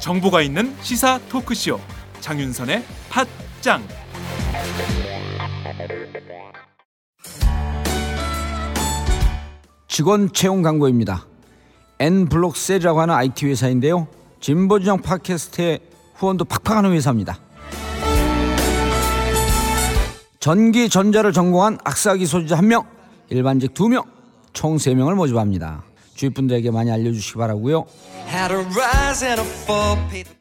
정보가 있는 시사 토크쇼 장윤선의 팟짱 직원 채용 광고입니다. N블록셀이라고 하는 IT 회사인데요. 진보진영 팟캐스트의 후원도 팍팍하는 회사입니다. 전기 전자를 전공한 악사기 소지자 1명, 일반직 2명, 총 3명을 모집합니다. 주위 분들에게 많이 알려주시기 바라고요.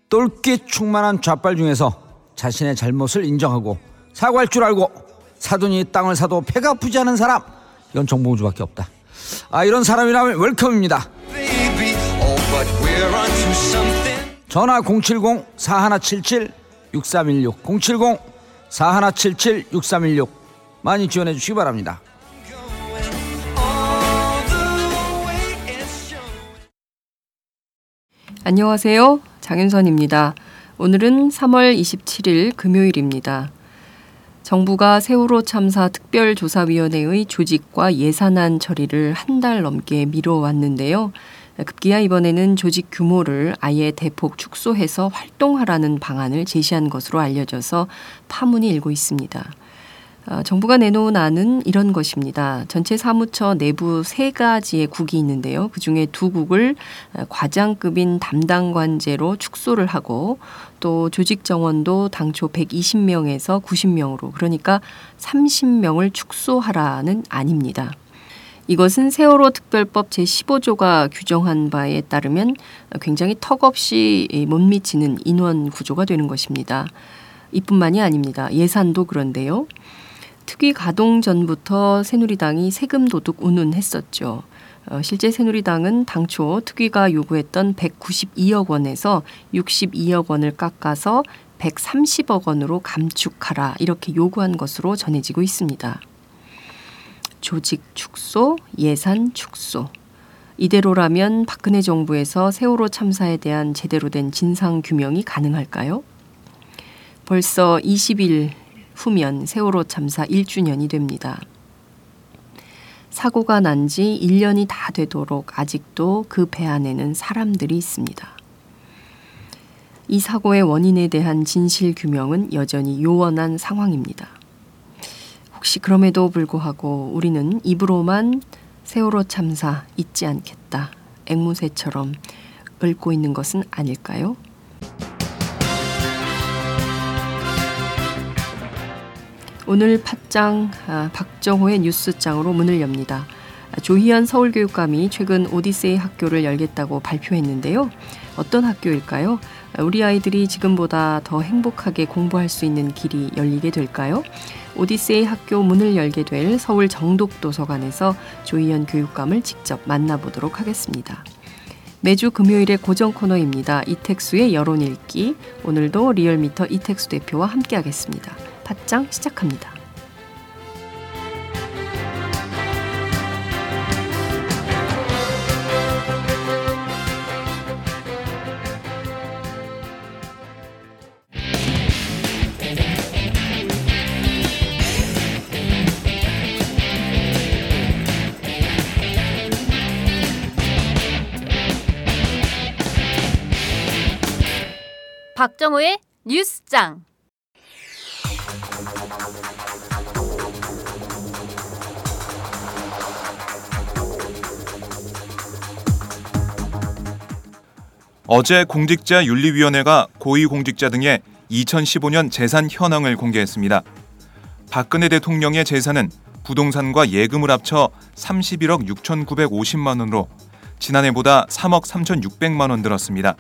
똘끼 충만한 좌빨 중에서 자신의 잘못을 인정하고 사과할 줄 알고 사돈이 땅을 사도 배가 아프지 않은 사람 이건 정봉주밖에 없다. 아 이런 사람이라면 웰컴입니다. 전화 070-4177-6316 070-4177-6316 많이 지원해 주시기 바랍니다. 안녕하세요. 장윤선입니다. 오늘은 3월 27일 금요일입니다. 정부가 세월호 참사 특별조사위원회의 조직과 예산안 처리를 한 달 넘게 미뤄왔는데요. 급기야 이번에는 조직 규모를 아예 대폭 축소해서 활동하라는 방안을 제시한 것으로 알려져서 파문이 일고 있습니다. 어, 정부가 내놓은 안은 이런 것입니다. 전체 사무처 내부 세 가지의 국이 있는데요. 그 중에 두 국을 어, 과장급인 담당관제로 축소를 하고 또 조직 정원도 당초 120명에서 90명으로 그러니까 30명을 축소하라는 안입니다. 이것은 세월호 특별법 제15조가 규정한 바에 따르면 굉장히 턱없이 못 미치는 인원 구조가 되는 것입니다. 이뿐만이 아닙니다. 예산도 그런데요. 특위 가동 전부터 새누리당이 세금 도둑 운운했었죠. 어, 실제 새누리당은 당초 특위가 요구했던 192억 원에서 62억 원을 깎아서 130억 원으로 감축하라 이렇게 요구한 것으로 전해지고 있습니다. 조직 축소, 예산 축소. 이대로라면 박근혜 정부에서 세월호 참사에 대한 제대로 된 진상 규명이 가능할까요? 벌써 20일 후면 세월호 참사 1주년이 됩니다. 사고가 난 지 1년이 다 되도록 아직도 그 배 안에는 사람들이 있습니다. 이 사고의 원인에 대한 진실 규명은 여전히 요원한 상황입니다. 혹시 그럼에도 불구하고 우리는 입으로만 세월호 참사 잊지 않겠다. 앵무새처럼 읊고 있는 것은 아닐까요? 오늘 팟짱 아, 박정호의 뉴스장으로 문을 엽니다. 조희연 서울교육감이 최근 오디세이 학교를 열겠다고 발표했는데요. 어떤 학교일까요? 우리 아이들이 지금보다 더 행복하게 공부할 수 있는 길이 열리게 될까요? 오디세이 학교 문을 열게 될 서울 정독도서관에서 조희연 교육감을 직접 만나보도록 하겠습니다. 매주 금요일의 고정 코너입니다. 이택수의 여론 읽기. 오늘도 리얼미터 이택수 대표와 함께하겠습니다. 팟짱 시작합니다. 박정호의 뉴스장. 어제 공직자윤리위원회가 고위공직자 등의 2015년 재산 현황을 공개했습니다. 박근혜 대통령의 재산은 부동산과 예금을 합쳐 31억 6,950만 원으로 지난해보다 3억 3,600만 원 늘었습니다.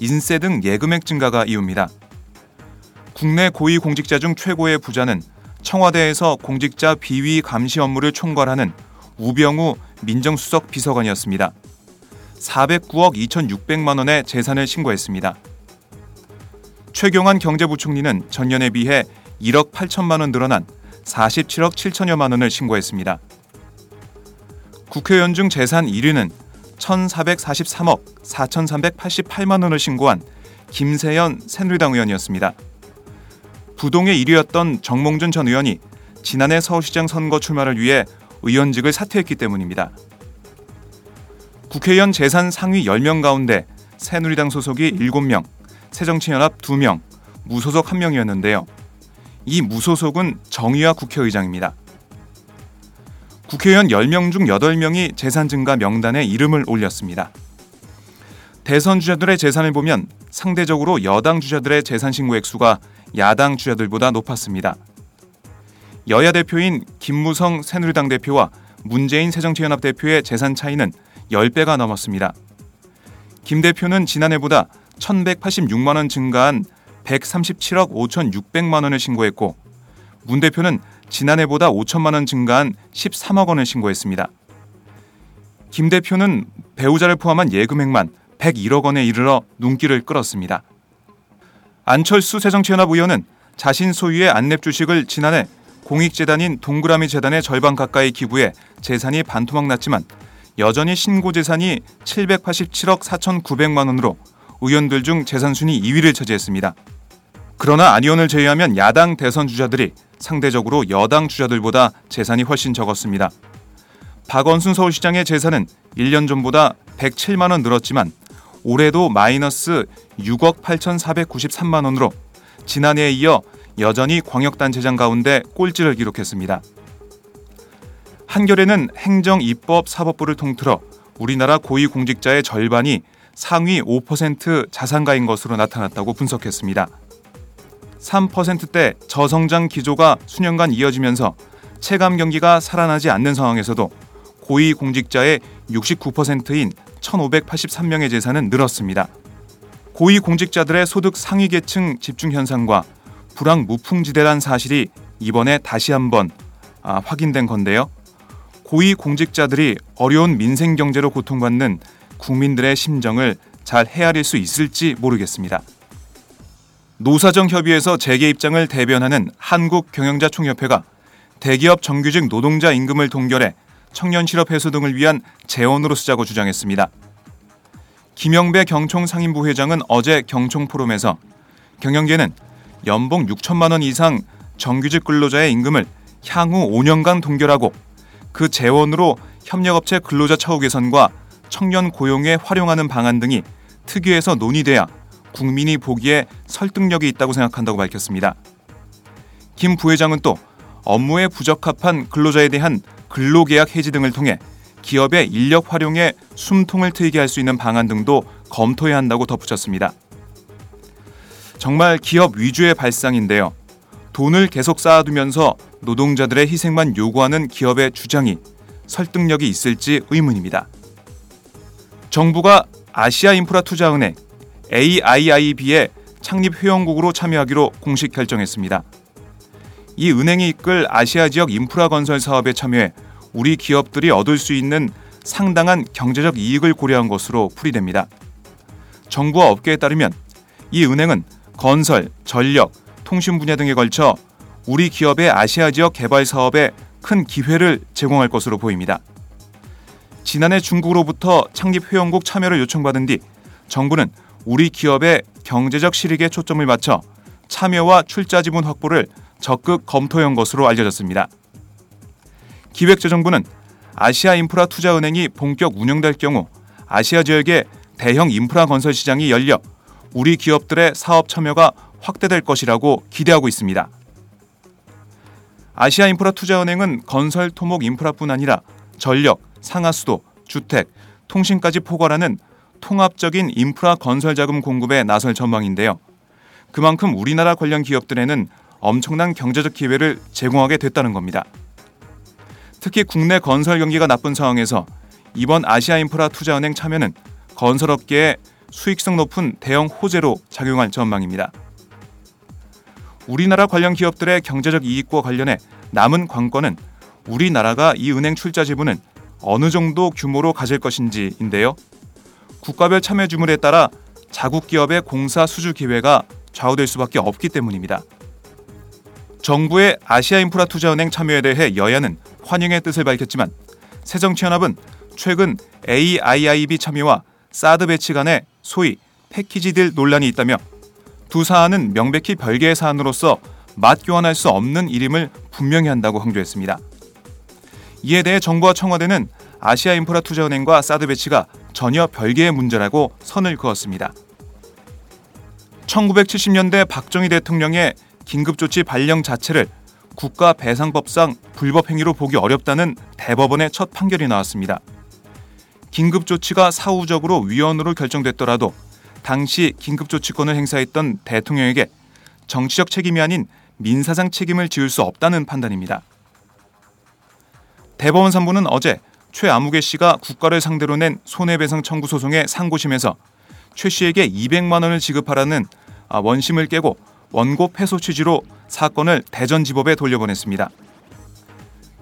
인세 등 예금액 증가가 이유입니다. 국내 고위공직자 중 최고의 부자는 청와대에서 공직자 비위 감시 업무를 총괄하는 우병우 민정수석 비서관이었습니다. 409억 2,600만 원의 재산을 신고했습니다. 최경환 경제부총리는 전년에 비해 1억 8천만 원 늘어난 47억 7천여만 원을 신고했습니다. 국회의원 중 재산 1위는 1,443억 4,388만 원을 신고한 김세연 새누리당 의원이었습니다. 부동의 1위였던 정몽준 전 의원이 지난해 서울시장 선거 출마를 위해 의원직을 사퇴했기 때문입니다. 국회의원 재산 상위 10명 가운데 새누리당 소속이 7명, 새정치연합 2명, 무소속 1명이었는데요. 이 무소속은 정의화 국회의장입니다. 국회의원 10명 중 8명이 재산 증가 명단에 이름을 올렸습니다. 대선 주자들의 재산을 보면 상대적으로 여당 주자들의 재산 신고 액수가 야당 주자들보다 높았습니다. 여야 대표인 김무성 새누리당 대표와 문재인 새정치연합 대표의 재산 차이는 10배가 넘었습니다. 김 대표는 지난해보다 1,186만 원 증가한 137억 5,600만 원을 신고했고 문 대표는 지난해보다 5천만 원 증가한 13억 원을 신고했습니다. 김 대표는 배우자를 포함한 예금액만 101억 원에 이르러 눈길을 끌었습니다. 안철수 새정치연합 의원은 자신 소유의 안랩 주식을 지난해 공익재단인 동그라미 재단의 절반 가까이 기부해 재산이 반토막 났지만 여전히 신고 재산이 787억 4,900만 원으로 의원들 중 재산 순위 2위를 차지했습니다. 그러나 안 의원을 제외하면 야당 대선 주자들이 상대적으로 여당 주자들보다 재산이 훨씬 적었습니다. 박원순 서울시장의 재산은 1년 전보다 107만 원 늘었지만 올해도 마이너스 6억 8,493만 원으로 지난해에 이어 여전히 광역단체장 가운데 꼴찌를 기록했습니다. 한겨레는 행정, 입법, 사법부를 통틀어 우리나라 고위공직자의 절반이 상위 5% 자산가인 것으로 나타났다고 분석했습니다. 3%대 저성장 기조가 수년간 이어지면서 체감 경기가 살아나지 않는 상황에서도 고위공직자의 69%인 1,583명의 재산은 늘었습니다. 고위공직자들의 소득 상위 계층 집중 현상과 불황 무풍지대란 사실이 이번에 다시 한번 아, 확인된 건데요. 고위공직자들이 어려운 민생 경제로 고통받는 국민들의 심정을 잘 헤아릴 수 있을지 모르겠습니다. 노사정 협의에서 재계 입장을 대변하는 한국 경영자 총협회가 대기업 정규직 노동자 임금을 동결해 청년 실업 해소 등을 위한 재원으로 쓰자고 주장했습니다. 김영배 경총 상임부 회장은 어제 경총 포럼에서 경영계는 연봉 6천만 원 이상 정규직 근로자의 임금을 향후 5년간 동결하고 그 재원으로 협력업체 근로자 처우 개선과 청년 고용에 활용하는 방안 등이 특위에서 논의돼야 국민이 보기에 설득력이 있다고 생각한다고 밝혔습니다. 김 부회장은 또 업무에 부적합한 근로자에 대한 근로계약 해지 등을 통해 기업의 인력 활용에 숨통을 트이게 할 수 있는 방안 등도 검토해야 한다고 덧붙였습니다. 정말 기업 위주의 발상인데요. 돈을 계속 쌓아두면서 노동자들의 희생만 요구하는 기업의 주장이 설득력이 있을지 의문입니다. 정부가 아시아 인프라 투자은행 AIIB의 창립 회원국으로 참여하기로 공식 결정했습니다. 이 은행이 이끌 아시아 지역 인프라 건설 사업에 참여해 우리 기업들이 얻을 수 있는 상당한 경제적 이익을 고려한 것으로 풀이됩니다. 정부와 업계에 따르면 이 은행은 건설, 전력, 통신 분야 등에 걸쳐 우리 기업의 아시아 지역 개발 사업에 큰 기회를 제공할 것으로 보입니다. 지난해 중국으로부터 창립 회원국 참여를 요청받은 뒤 정부는 우리 기업의 경제적 실익에 초점을 맞춰 참여와 출자 지분 확보를 적극 검토한 것으로 알려졌습니다. 기획재정부는 아시아 인프라 투자은행이 본격 운영될 경우 아시아 지역의 대형 인프라 건설 시장이 열려 우리 기업들의 사업 참여가 확대될 것이라고 기대하고 있습니다. 아시아 인프라 투자은행은 건설 토목 인프라뿐 아니라 전력, 상하수도, 주택, 통신까지 포괄하는 통합적인 인프라 건설 자금 공급에 나설 전망인데요. 그만큼 우리나라 관련 기업들에는 엄청난 경제적 기회를 제공하게 됐다는 겁니다. 특히 국내 건설 경기가 나쁜 상황에서 이번 아시아 인프라 투자은행 참여는 건설업계에 수익성 높은 대형 호재로 작용할 전망입니다. 우리나라 관련 기업들의 경제적 이익과 관련해 남은 관건은 우리나라가 이 은행 출자 지분은 어느 정도 규모로 가질 것인지인데요. 국가별 참여 주물에 따라 자국 기업의 공사 수주 기회가 좌우될 수밖에 없기 때문입니다. 정부의 아시아 인프라 투자은행 참여에 대해 여야는 환영의 뜻을 밝혔지만 새정치연합은 최근 AIIB 참여와 사드 배치 간의 소위 package deal 논란이 있다며 두 사안은 명백히 별개의 사안으로서 맞교환할 수 없는 일임을 분명히 한다고 강조했습니다. 이에 대해 정부와 청와대는 아시아 인프라 투자은행과 사드 배치가 전혀 별개의 문제라고 선을 그었습니다. 1970년대 박정희 대통령의 긴급조치 발령 자체를 국가배상법상 불법 행위로 보기 어렵다는 대법원의 첫 판결이 나왔습니다. 긴급조치가 사후적으로 위헌으로 결정됐더라도 당시 긴급조치권을 행사했던 대통령에게 정치적 책임이 아닌 민사상 책임을 지을 수 없다는 판단입니다. 대법원 3부는 어제 최아무개 씨가 국가를 상대로 낸 손해배상 청구 소송의 상고심에서 최 씨에게 200만 원을 지급하라는 아, 원심을 깨고 원고 패소 취지로 사건을 대전지법에 돌려보냈습니다.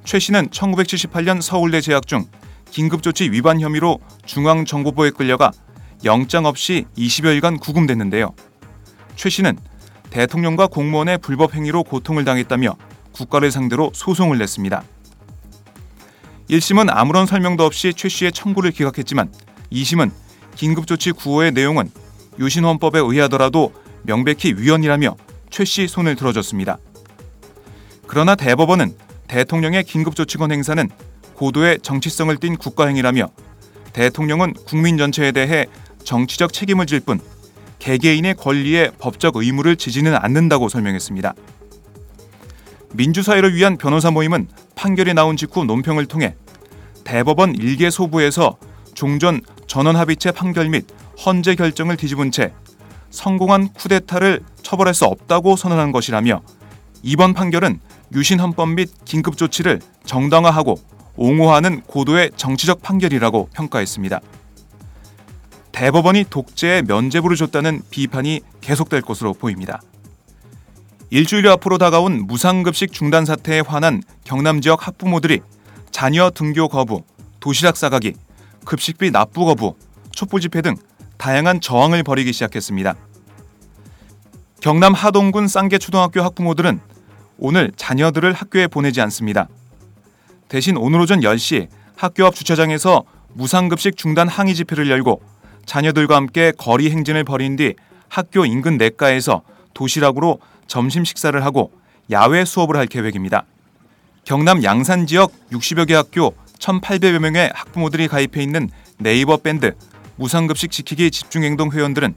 최 씨는 1978년 서울대 재학 중 긴급조치 위반 혐의로 중앙정보부에 끌려가 영장 없이 20여일간 구금됐는데요. 최 씨는 대통령과 공무원의 불법 행위로 고통을 당했다며 국가를 상대로 소송을 냈습니다. 1심은 아무런 설명도 없이 최 씨의 청구를 기각했지만 2심은 긴급조치 구호의 내용은 유신헌법에 의하더라도 명백히 위헌이라며 최 씨 손을 들어줬습니다. 그러나 대법원은 대통령의 긴급조치권 행사는 고도의 정치성을 띤 국가행위라며 대통령은 국민 전체에 대해 정치적 책임을 질 뿐 개개인의 권리에 법적 의무를 지지는 않는다고 설명했습니다. 민주사회를 위한 변호사 모임은 판결이 나온 직후 논평을 통해 대법원 일개 소부에서 종전 전원합의체 판결 및 헌재 결정을 뒤집은 채 성공한 쿠데타를 처벌할 수 없다고 선언한 것이라며 이번 판결은 유신 헌법 및 긴급 조치를 정당화하고 옹호하는 고도의 정치적 판결이라고 평가했습니다. 대법원이 독재에 면죄부를 줬다는 비판이 계속될 것으로 보입니다. 일주일 앞으로 다가온 무상급식 중단 사태에 화난 경남 지역 학부모들이 자녀 등교 거부, 도시락 싸가기, 급식비 납부 거부, 촛불 집회 등 다양한 저항을 벌이기 시작했습니다. 경남 하동군 쌍계초등학교 학부모들은 오늘 자녀들을 학교에 보내지 않습니다. 대신 오늘 오전 10시 학교 앞 주차장에서 무상급식 중단 항의 집회를 열고 자녀들과 함께 거리 행진을 벌인 뒤 학교 인근 냇가에서 도시락으로 점심 식사를 하고 야외 수업을 할 계획입니다. 경남 양산 지역 60여 개 학교 1,800여 명의 학부모들이 가입해 있는 네이버 밴드 무상급식 지키기 집중행동 회원들은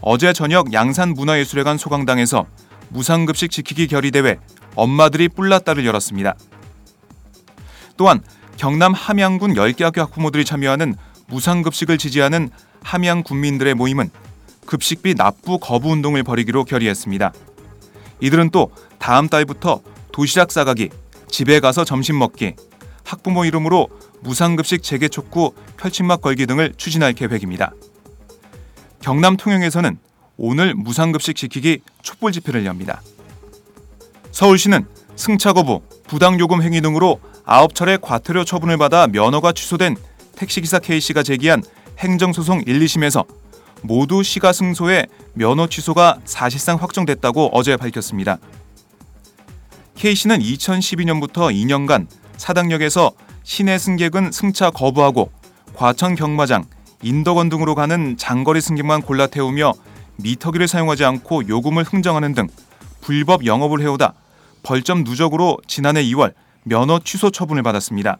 어제 저녁 양산 문화예술회관 소강당에서 무상급식 지키기 결의대회 엄마들이 뿔났다를 열었습니다. 또한 경남 함양군 10개 학교 학부모들이 참여하는 무상급식을 지지하는 함양 군민들의 모임은 급식비 납부 거부 운동을 벌이기로 결의했습니다. 이들은 또 다음 달부터 도시락 싸가기, 집에 가서 점심 먹기, 학부모 이름으로 무상급식 재개 촉구, 펼침막 걸기 등을 추진할 계획입니다. 경남 통영에서는 오늘 무상급식 지키기 촛불 집회를 엽니다. 서울시는 승차 거부, 부당 요금 행위 등으로 아홉 차례 과태료 처분을 받아 면허가 취소된 택시기사 K씨가 제기한 행정소송 1, 2심에서 모두 시가 승소해 면허 취소가 사실상 확정됐다고 어제 밝혔습니다. K씨는 2012년부터 2년간 사당역에서 시내 승객은 승차 거부하고 과천 경마장, 인덕원 등으로 가는 장거리 승객만 골라 태우며 미터기를 사용하지 않고 요금을 흥정하는 등 불법 영업을 해오다 벌점 누적으로 지난해 2월 면허 취소 처분을 받았습니다.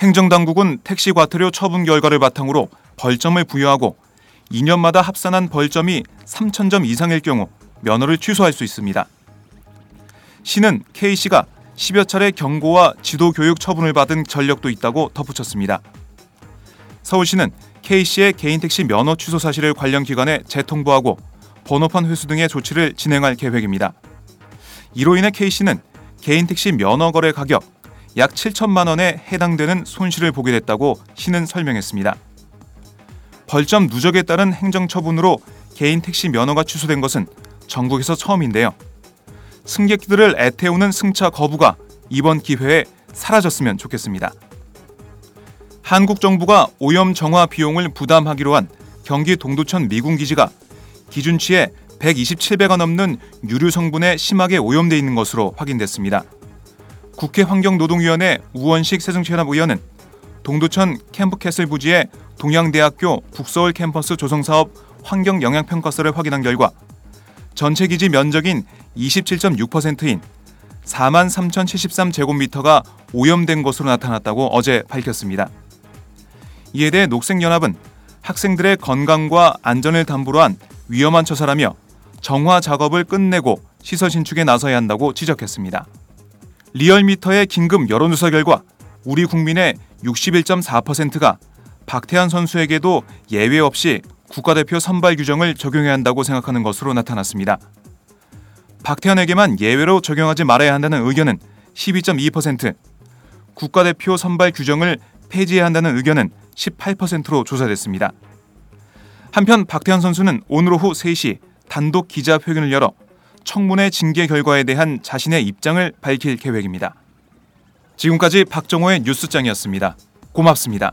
행정당국은 택시 과태료 처분 결과를 바탕으로 벌점을 부여하고 2년마다 합산한 벌점이 3,000점 이상일 경우 면허를 취소할 수 있습니다. 시는 K씨가 10여 차례 경고와 지도 교육 처분을 받은 전력도 있다고 덧붙였습니다. 서울시는 K씨의 개인 택시 면허 취소 사실을 관련 기관에 재통보하고 번호판 회수 등의 조치를 진행할 계획입니다. 이로 인해 K씨는 개인 택시 면허 거래 가격 약 7천만 원에 해당되는 손실을 보게 됐다고 시는 설명했습니다. 벌점 누적에 따른 행정처분으로 개인 택시 면허가 취소된 것은 전국에서 처음인데요. 승객들을 애태우는 승차 거부가 이번 기회에 사라졌으면 좋겠습니다. 한국 정부가 오염 정화 비용을 부담하기로 한 경기 동두천 미군 기지가 기준치의 127배가 넘는 유류 성분에 심하게 오염돼 있는 것으로 확인됐습니다. 국회 환경노동위원회 우원식 새정치연합 의원은 동두천 캠프캐슬 부지에 동양대학교 북서울 캠퍼스 조성사업 환경 영향평가서를 확인한 결과 전체 기지 면적인 27.6%인 4만 3,073제곱미터가 오염된 것으로 나타났다고 어제 밝혔습니다. 이에 대해 녹색연합은 학생들의 건강과 안전을 담보로 한 위험한 처사라며 정화 작업을 끝내고 시설 신축에 나서야 한다고 지적했습니다. 리얼미터의 긴급 여론조사 결과 우리 국민의 61.4%가 박태환 선수에게도 예외 없이 국가대표 선발 규정을 적용해야 한다고 생각하는 것으로 나타났습니다. 박태환에게만 예외로 적용하지 말아야 한다는 의견은 12.2%, 국가대표 선발 규정을 폐지해야 한다는 의견은 18%로 조사됐습니다. 한편 박태환 선수는 오늘 오후 3시 단독 기자회견을 열어 청문회 징계 결과에 대한 자신의 입장을 밝힐 계획입니다. 지금까지 박정호의 뉴스장이었습니다. 고맙습니다.